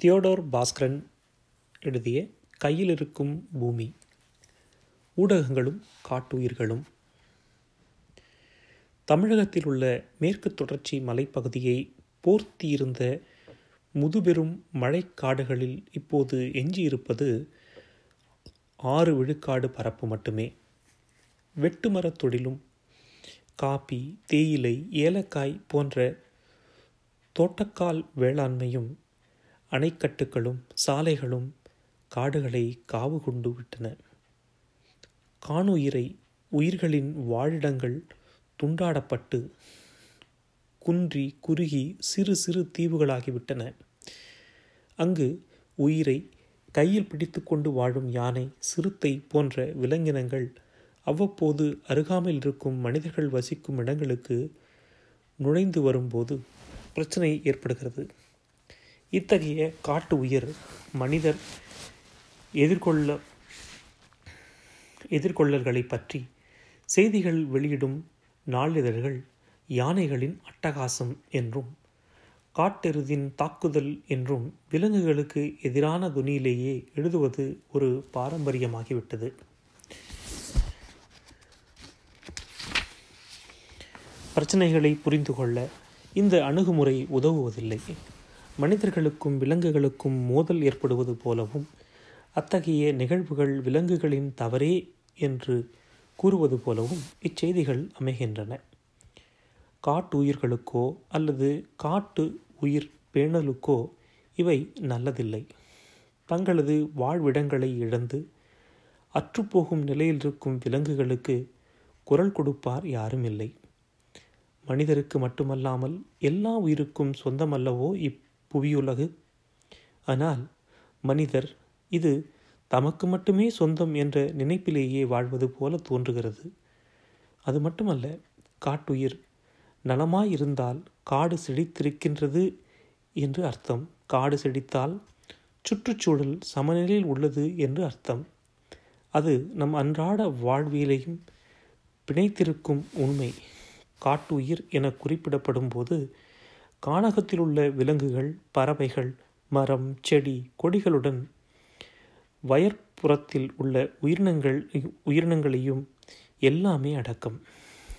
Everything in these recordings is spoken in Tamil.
தியோடோர் பாஸ்கரன் எழுதிய கையில் இருக்கும் பூமி ஊடகங்களும் காட்டுயிர்களும் தமிழகத்தில் உள்ள மேற்கு தொடர்ச்சி மலைப்பகுதியை போர்த்தியிருந்த முதுபெரும் மழைக்காடுகளில் இப்போது எஞ்சியிருப்பது ஆறு விழுக்காடு பரப்பு மட்டுமே. வெட்டுமரத் தொழிலும் காபி தேயிலை ஏலக்காய் போன்ற தோட்டக்கால் வேளாண்மையும் அணைக்கட்டுகளும் சாலைகளும் காடுகளை காவு கொண்டு விட்டன காணுயிரை உயிர்களின் வாழிடங்கள் துண்டாடப்பட்டு குன்றி குறுகி சிறு சிறு தீவுகளாகிவிட்டன. அங்கு உயிரை கையில் பிடித்து கொண்டு வாழும் யானை சிறுத்தை போன்ற விலங்கினங்கள் அவ்வப்போது அருகாமையில் இருக்கும் மனிதர்கள் வசிக்கும் இடங்களுக்கு நுழைந்து வரும்போது பிரச்சனை ஏற்படுகிறது. இத்தகைய காட்டு உயிர் மனிதர் எதிர்கொள்ள எதிர்கொள்ளல்களை பற்றி செய்திகள் வெளியிடும் நாளிதழ்கள் யானைகளின் அட்டகாசம் என்றும் காட்டெருதின் தாக்குதல் என்றும் விலங்குகளுக்கு எதிரான துணியிலேயே எழுதுவது ஒரு பாரம்பரியமாகிவிட்டது. பிரச்சனைகளை புரிந்து கொள்ள இந்த அணுகுமுறை உதவுவதில்லை. மனிதர்களுக்கும் விலங்குகளுக்கும் மோதல் ஏற்படுவது போலவும் அத்தகைய நிகழ்வுகள் விலங்குகளின் தவறே என்று கூறுவது போலவும் இச்செய்திகள் அமைகின்றன. காட்டுயிர்களுக்கோ அல்லது காட்டு உயிர் பேணலுக்கோ இவை நல்லதில்லை. தங்களது வாழ்விடங்களை இழந்து அற்றுப்போகும் நிலையில் இருக்கும் விலங்குகளுக்கு குரல் கொடுப்பார் யாரும் இல்லை மனிதருக்கு மட்டுமல்லாமல் எல்லா உயிருக்கும் சொந்தமல்லவோ இப் புவியுலகு. ஆனால் மனிதர் இது தமக்கு மட்டுமே சொந்தம் என்ற நினைப்பிலேயே வாழ்வது போல தோன்றுகிறது. அது மட்டுமல்ல காட்டுயிர் நலமாயிருந்தால் காடு செழித்திருக்கின்றது என்று அர்த்தம். காடு செழித்தால் சுற்றுச்சூழல் சமநிலையில் உள்ளது என்று அர்த்தம். அது நம் அன்றாட வாழ்வியலையும் பிணைத்திருக்கும் உண்மை. காட்டுயிர் என குறிப்பிடப்படும் போது கானகத்தில் உள்ள விலங்குகள் பறவைகள் மரம் செடி கொடிகளுடன் வயற்புறத்தில் உள்ள உயிரினங்கள் உயிரினங்களையும் எல்லாமே அடக்கம்.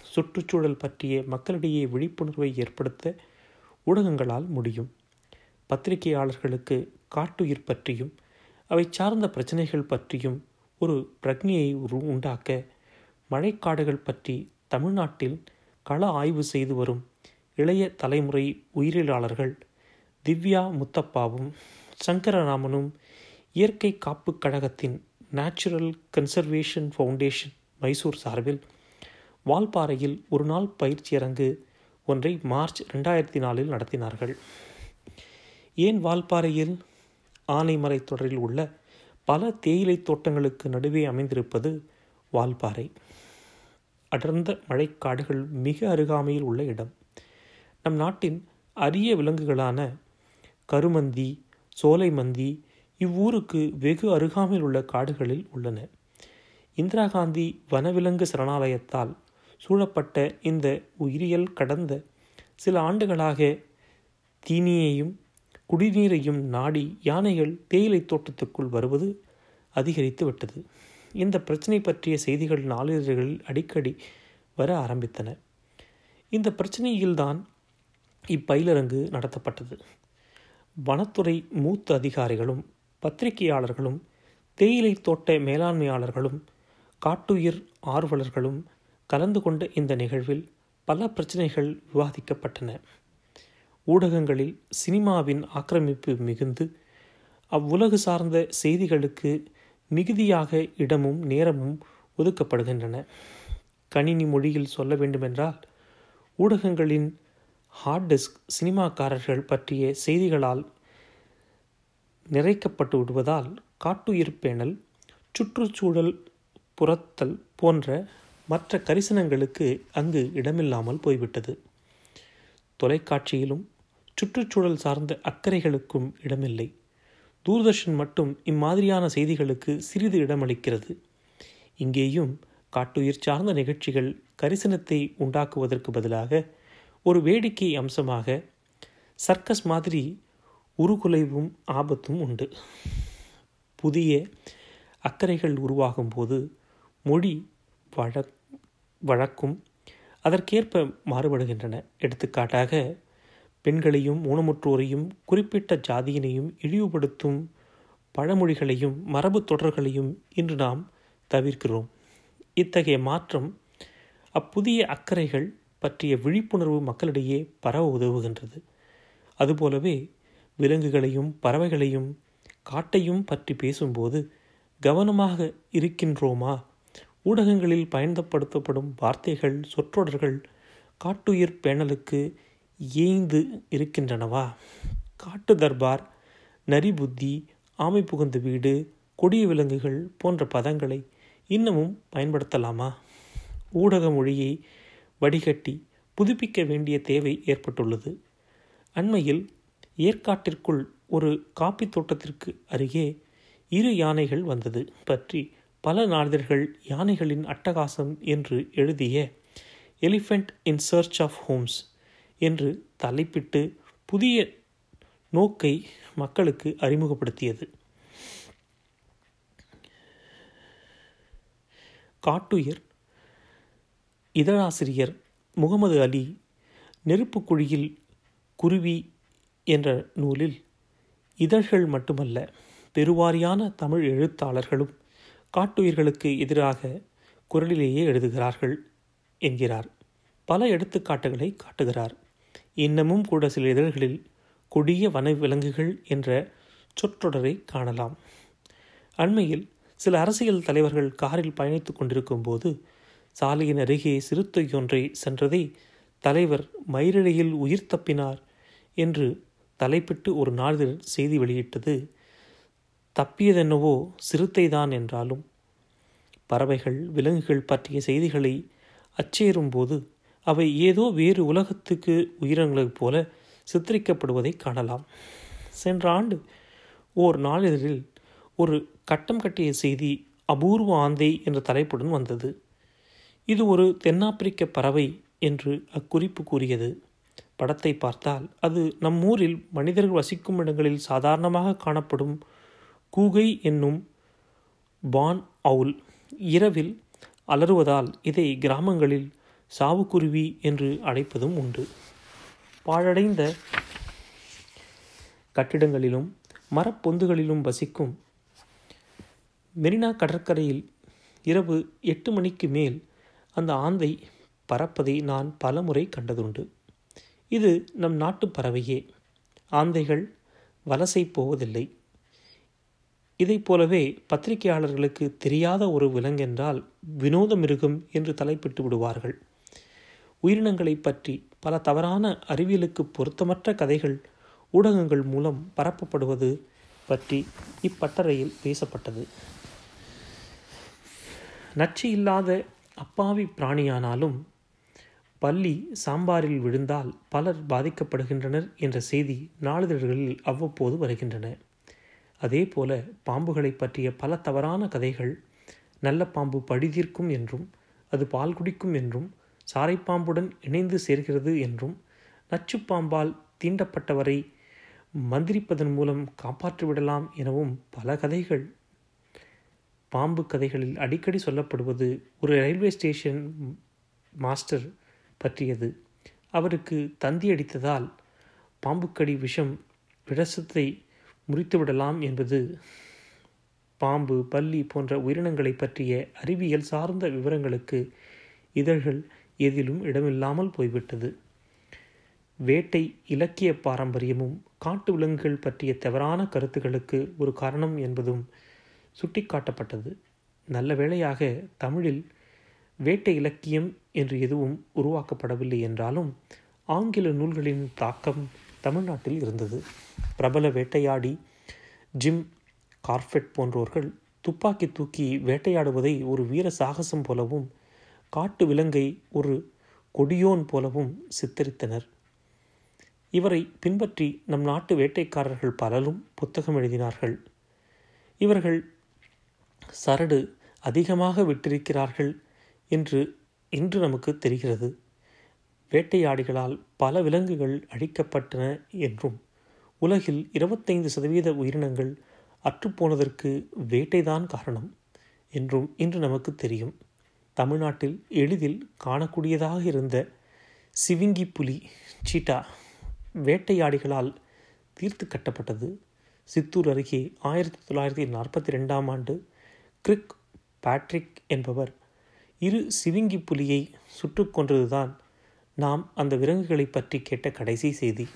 சுற்றுச்சூழல் பற்றிய மக்களிடையே விழிப்புணர்வை ஏற்படுத்த ஊடகங்களால் முடியும். பத்திரிகையாளர்களுக்கு காட்டுயிர் பற்றியும் அவை சார்ந்த பிரச்சனைகள் பற்றியும் ஒரு பிரக்ஞையை உண்டாக்க மழைக்காடுகள் பற்றி தமிழ்நாட்டில் கள ஆய்வு செய்து வரும் இளைய தலைமுறை உயிரியலாளர்கள் திவ்யா முத்தப்பாவும் சங்கரராமனும் இயற்கை காப்பு கழகத்தின் நேச்சுரல் கன்சர்வேஷன் ஃபவுண்டேஷன் மைசூர் சார்பில் வால்பாறையில் ஒரு நாள் பயிற்சியரங்கு ஒன்றை மார்ச் ரெண்டாயிரத்தி நாலில் நடத்தினார்கள். ஏன் வால்பாறையில்? ஆனைமலை தொடரில் உள்ள பல தேயிலை தோட்டங்களுக்கு நடுவே அமைந்திருப்பது வால்பாறை. அடர்ந்த மழைக்காடுகள் மிக அருகாமையில் உள்ள இடம். நம் நாட்டின் அரிய விலங்குகளான கருமந்தி சோலைமந்தி இவ்வூருக்கு வெகு அருகாமையில் உள்ள காடுகளில் உள்ளன. இந்திரா காந்தி வனவிலங்கு சரணாலயத்தால் சூழப்பட்ட இந்த உயிரியல் கடந்த சில ஆண்டுகளாக தீனியையும் குடிநீரையும் நாடி யானைகள் தேயிலை தோட்டத்துக்குள் வருவது அதிகரித்து விட்டது. இந்த பிரச்சனை பற்றிய செய்திகள் நாளிதழ்களில் அடிக்கடி வர ஆரம்பித்தன. இந்த பிரச்சனையில்தான் இப்பயிலரங்கு நடத்தப்பட்டது. வனத்துறை மூத்த அதிகாரிகளும் பத்திரிகையாளர்களும் தேயிலை தோட்ட மேலாண்மையாளர்களும் காட்டுயிர் ஆர்வலர்களும் கலந்து கொண்ட இந்த நிகழ்வில் பல பிரச்சனைகள் விவாதிக்கப்பட்டன. ஊடகங்களில் சினிமாவின் ஆக்கிரமிப்பு மிகுந்து அவ்வுலகு சார்ந்த செய்திகளுக்கு மிகுதியாக இடமும் நேரமும் ஒதுக்கப்படுகின்றன. கணினி மொழியில் சொல்ல வேண்டுமென்றால் ஊடகங்களின் ஹார்ட் டிஸ்க் சினிமாக்காரர்கள் பற்றிய செய்திகளால் நிறைக்கப்பட்டு விடுவதால் காட்டுயிர் பேணல் சுற்றுச்சூழல் புறத்தல் போன்ற மற்ற கரிசனங்களுக்கு அங்கு இடமில்லாமல் போய்விட்டது. தொலைக்காட்சியிலும் சுற்றுச்சூழல் சார்ந்த அக்கறைகளுக்கும் இடமில்லை. தூர்தர்ஷன் மட்டும் இம்மாதிரியான செய்திகளுக்கு சிறிது இடமளிக்கிறது. இங்கேயும் காட்டுயிர் சார்ந்த நிகழ்ச்சிகள் கரிசனத்தை உண்டாக்குவதற்கு பதிலாக ஒரு வேடிக்கை அம்சமாக சர்க்கஸ் மாதிரி உருகுலைவும் ஆபத்தும் உண்டு. புதிய அக்கறைகள் உருவாகும் போது மொழி வழக் வழக்கும் அதற்கேற்ப மாறுபடுகின்றன. எடுத்துக்காட்டாக பெண்களையும் ஊனமுற்றோரையும் குறிப்பிட்ட ஜாதியினையும் இழிவுபடுத்தும் பழமொழிகளையும் மரபு தொடர்களையும் இன்று நாம் தவிர்க்கிறோம். இத்தகைய மாற்றம் அப்புதிய அக்கறைகள் பற்றிய விழிப்புணர்வு மக்களிடையே பரவ உதவுகின்றது. அதுபோலவே விலங்குகளையும் பறவைகளையும் காட்டையும் பற்றி பேசும்போது கவனமாக இருக்கின்றோமா? ஊடகங்களில் பயன்படுத்தப்படும் வார்த்தைகள் சொற்றொடர்கள் காட்டுயிர் பேணலுக்கு ஏய்ந்து இருக்கின்றனவா? காட்டு தர்பார் நரி புத்தி ஆமை புகுந்த வீடு கொடிய விலங்குகள் போன்ற பதங்களை இன்னமும் பயன்படுத்தலாமா? ஊடக மொழியை வடிகட்டி புதுப்பிக்க வேண்டிய தேவை ஏற்பட்டுள்ளது. அண்மையில் ஏற்காட்டிற்குள் ஒரு காப்பி தோட்டத்திற்கு அருகே இரு யானைகள் வந்தது. பற்றி பல நாளிதழ்கள் யானைகளின் அட்டகாசம் என்று எழுதிய elephant in search of homes என்று தலைப்பிட்டு புதிய நோக்கை மக்களுக்கு அறிமுகப்படுத்தியது. காட்டுயிர் இதழாசிரியர் முகமது அலி நெருப்புக்குழியில் குருவி என்ற நூலில் இதழ்கள் மட்டுமல்ல பெருவாரியான தமிழ் எழுத்தாளர்களும் காட்டுயிர்களுக்கு எதிராக குரலிலேயே எழுதுகிறார்கள் என்கிறார். பல எடுத்துக்காட்டுகளை காட்டுகிறார். இன்னமும் கூட சில இதழ்களில் கொடிய வனவிலங்குகள் என்ற சொற்றொடரை காணலாம். அண்மையில் சில அரசியல் தலைவர்கள் காரில் பயணித்துக் கொண்டிருக்கும் போது சாலையின் அருகே சிறுத்தை ஒன்றை சென்றதை தலைவர் மயிரிழையில் உயிர் தப்பினார் என்று தலைப்பிட்டு ஒரு நாளிதழ் செய்தி வெளியிட்டது. தப்பியதென்னவோ சிறுத்தைதான் என்றாலும். பறவைகள் விலங்குகள் பற்றிய செய்திகளை அச்சேறும் போது அவை ஏதோ வேறு உலகத்துக்கு உயிரங்களைப் போல சித்தரிக்கப்படுவதை காணலாம். சென்ற ஆண்டு ஓர் நாளிதழில் ஒரு கட்டம் கட்டிய செய்தி அபூர்வ ஆந்தை என்ற தலைப்புடன் வந்தது. இது ஒரு தென்னாப்பிரிக்க பறவை என்று அக்குறிப்பு கூறியது. படத்தை பார்த்தால் அது நம் ஊரில் மனிதர்கள் வசிக்கும் இடங்களில் சாதாரணமாக காணப்படும் கூகை என்னும் பான் அவுல். இரவில் அலறுவதால் இதை கிராமங்களில் சாவுக்குருவி என்று அழைப்பதும் உண்டு. பாழடைந்த கட்டிடங்களிலும் மரப்பொந்துகளிலும் வசிக்கும் மெரினா கடற்கரையில் இரவு எட்டு மணிக்கு மேல் அந்த ஆந்தை பறப்பதை நான் பலமுறை கண்டதுண்டு. இது நம் நாட்டு பறவையே. ஆந்தைகள் வலசை போவதில்லை. இதைப் போலவே பத்திரிகையாளர்களுக்கு தெரியாத ஒரு விலங்கென்றால் வினோத மிருகம் என்று தலைப்பிட்டு விடுவார்கள். உயிரினங்களை பற்றி பல தவறான அறிவியலுக்கு பொருத்தமற்ற கதைகள் ஊடகங்கள் மூலம் பரப்பப்படுவது பற்றி இப்பட்டறையில் பேசப்பட்டது. நச்சு இல்லாத அப்பாவி பிராணியானாலும் பள்ளி சாம்பாரில் விழுந்தால் பலர் பாதிக்கப்படுகின்றனர் என்ற செய்தி நாளிதழ்களில் அவ்வப்போது வருகின்றன. அதே போல பாம்புகளை பற்றிய பல தவறான கதைகள் நல்ல பாம்பு பழிதீர்க்கும் என்றும் அது பால் குடிக்கும் என்றும் சாரைப்பாம்புடன் இணைந்து சேர்கிறது என்றும் நச்சுப்பாம்பால் தீண்டப்பட்டவரை மந்திரிப்பதன் மூலம் காப்பாற்றிவிடலாம் எனவும் பல கதைகள் பாம்பு கதைகளில் அடிக்கடி சொல்லப்படுவது ஒரு ரயில்வே ஸ்டேஷன் மாஸ்டர் பற்றியது. அவருக்கு தந்தி அடித்ததால் பாம்புக்கடி விஷம் விஷத்தை முறித்துவிடலாம் என்பது பாம்பு பல்லி போன்ற உயிரினங்களை பற்றிய அறிவியல் சார்ந்த விவரங்களுக்கு இதழ்கள் எதிலும் இடமில்லாமல் போய்விட்டது. வேட்டை இலக்கிய பாரம்பரியமும் காட்டு விலங்குகள் பற்றிய தவறான கருத்துக்களுக்கு ஒரு காரணம் என்பதும் சுட்டிக்காட்டப்பட்டது. நல்ல வேளையாக தமிழில் வேட்டை இலக்கியம் என்று எதுவும் உருவாக்கப்படவில்லை என்றாலும் ஆங்கில நூல்களின் தாக்கம் தமிழ்நாட்டில் இருந்தது. பிரபல வேட்டையாடி ஜிம் கார்ஃபெட் போன்றோர்கள் துப்பாக்கி தூக்கி வேட்டையாடுவதை ஒரு வீர சாகசம் போலவும் காட்டு விலங்கை ஒரு கொடியோன் போலவும் சித்தரித்தனர். இவரை பின்பற்றி நம் நாட்டு வேட்டைக்காரர்கள் பலரும் புத்தகம் எழுதினார்கள். இவர்கள் சரடு அதிகமாக விட்டிருக்கிறார்கள் என்று இன்று நமக்கு தெரிகிறது. வேட்டையாடிகளால் பல விலங்குகள் அழிக்கப்பட்டன என்றும் உலகில் இருபத்தைந்து சதவீத உயிரினங்கள் அற்றுப்போனதற்கு வேட்டைதான் காரணம் என்றும் இன்று நமக்கு தெரியும். தமிழ்நாட்டில் எளிதில் காணக்கூடியதாக இருந்த சிவிங்கி புலி சீட்டா வேட்டையாடிகளால் தீர்த்து கட்டப்பட்டது. சித்தூர் அருகே ஆயிரத்தி தொள்ளாயிரத்தி நாற்பத்தி ரெண்டாம் ஆண்டு கிரிக் பேட்ரிக் என்பவர் இரு சிவிங்கி புலியை சுட்டு கொன்றதுதான் நாம் அந்த விலங்குகளை பற்றி கேட்ட கடைசி செய்தி.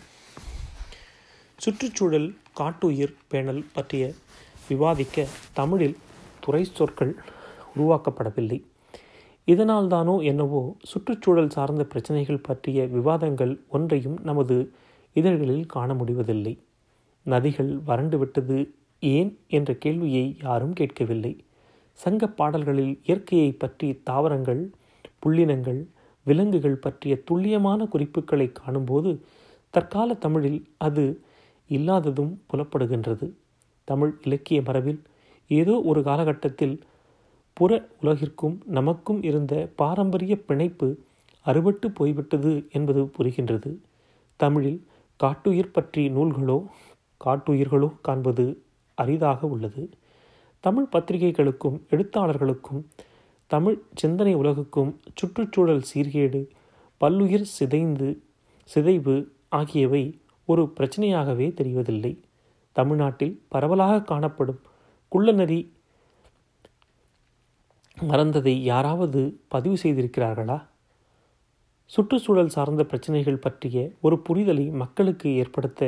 சுற்றுச்சூழல் காட்டுயிர் பேணல் பற்றிய விவாதிக்க தமிழில் துறை சொற்கள் உருவாக்கப்படவில்லை. இதனால்தானோ என்னவோ சுற்றுச்சூழல் சார்ந்த பிரச்சனைகள் பற்றிய விவாதங்கள் ஒன்றையும் நமது இதழ்களில் காண முடிவதில்லை. நதிகள் வறண்டு விட்டது ஏன் என்ற கேள்வியை யாரும் கேட்கவில்லை. சங்க பாடல்களில் இயற்கையை பற்றி தாவரங்கள் புள்ளினங்கள் விலங்குகள் பற்றிய துல்லியமான குறிப்புகளை காணும்போது தற்கால தமிழில் அது இல்லாததும் புலப்படுகின்றது. தமிழ் இலக்கிய மரபில் ஏதோ ஒரு காலகட்டத்தில் புற உலகிற்கும் நமக்கும் இருந்த பாரம்பரிய பிணைப்பு அறுபட்டு போய்விட்டது என்பது புரிகின்றது. தமிழில் காட்டுயிர் பற்றி நூல்களோ காட்டுயிர்களோ காண்பது அரிதாக உள்ளது. தமிழ் பத்திரிகைகளுக்கும் எழுத்தாளர்களுக்கும் தமிழ் சிந்தனை உலகுக்கும் சுற்றுச்சூழல் சீர்கேடு பல்லுயிர் சிதைந்து சிதைவு ஆகியவை ஒரு பிரச்சனையாகவே தெரிவதில்லை. தமிழ்நாட்டில் பரவலாக காணப்படும் குள்ளநெறி மறந்ததை யாராவது பதிவு செய்திருக்கிறார்களா? சுற்றுச்சூழல் சார்ந்த பிரச்சனைகள் பற்றிய ஒரு புரிதலை மக்களுக்கு ஏற்படுத்த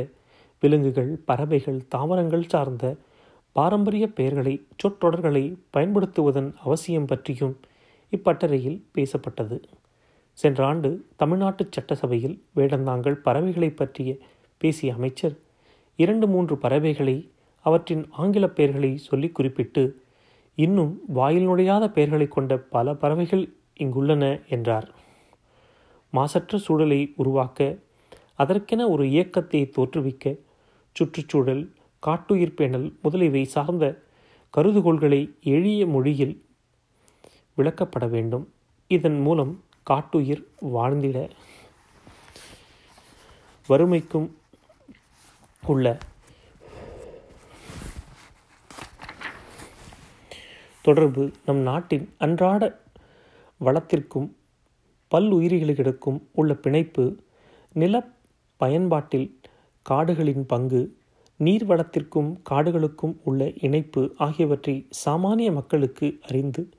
விலங்குகள் பறவைகள் தாவரங்கள் சார்ந்த பாரம்பரிய பெயர்களை சொற்றொடர்களை பயன்படுத்துவதன் அவசியம் பற்றியும் இப்பட்டறையில் பேசப்பட்டது. சென்ற ஆண்டு தமிழ்நாட்டு சட்டசபையில் வேடந்தாங்கள் பறவைகளை பற்றிய பேசிய அமைச்சர் இரண்டு மூன்று பறவைகளை அவற்றின் ஆங்கில பெயர்களை சொல்லி குறிப்பிட்டு இன்னும் வாயில் நுழையாத பெயர்களை கொண்ட பல பறவைகள் இங்குள்ளன என்றார். மாசற்ற சூழலை உருவாக்க அதற்கென ஒரு இயக்கத்தை தோற்றுவிக்க சுற்றுச்சூழல் காட்டுயிர் பேணல் முதலியவை சார்ந்த கருதுகோள்களை எளிய மொழியில் விளக்கப்பட வேண்டும். இதன் மூலம் காட்டுயிர் வாழ்ந்திட வறுமைக்கும் உள்ள தொடர்பு நம் நாட்டின் அன்றாட வளத்திற்கும் பல்லுயிரிகளுக்கும் உள்ள பிணைப்பு நில பயன்பாட்டில் காடுகளின் பங்கு நீர் வளத்திற்கும் காடுகளுக்கும் உள்ள இணைப்பு ஆகியவற்றை சாமானிய மக்களுக்கு அறிந்து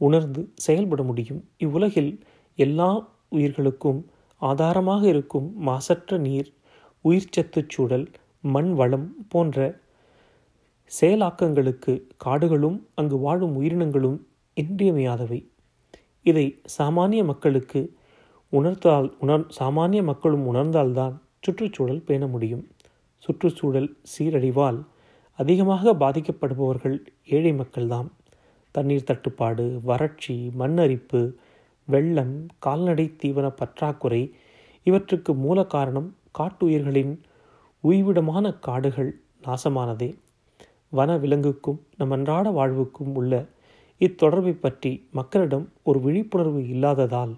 உணர்ந்து செயல்பட முடியும். இவ்வுலகில் எல்லா உயிர்களுக்கும் ஆதாரமாக இருக்கும் மாசற்ற நீர் உயிர்ச்சத்து சூழல் மண் வளம் போன்ற செயலாக்கங்களுக்கு காடுகளும் அங்கு வாழும் உயிரினங்களும் இன்றியமையாதவை. இதை சாமானிய மக்களுக்கு உணர்த்தால் உணர் சாமானிய மக்களும் உணர்ந்தால்தான் சுற்றுச்சூழல் பேண முடியும். சுற்றுச்சூழல் சீரழிவால் அதிகமாக பாதிக்கப்படுபவர்கள் ஏழை மக்கள்தாம். தண்ணீர் தட்டுப்பாடு வறட்சி மண்ணரிப்பு வெள்ளம் கால்நடை தீவன பற்றாக்குறை இவற்றுக்கு மூல காரணம் காட்டுயிர்களின் உய்விடமான காடுகள் நாசமானதே. வன விலங்குக்கும் நம் அன்றாட வாழ்வுக்கும் உள்ள இத்தொடர்பை பற்றி மக்களிடம் ஒரு விழிப்புணர்வு இல்லாததால்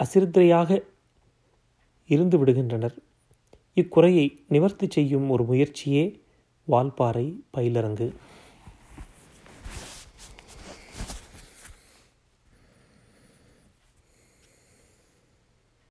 அசிறுத்தையாக இருந்து விடுகின்றனர். இக்குறையை நிவர்த்தி செய்யும் ஒரு முயற்சியே வால்பாறை பயிலரங்கு.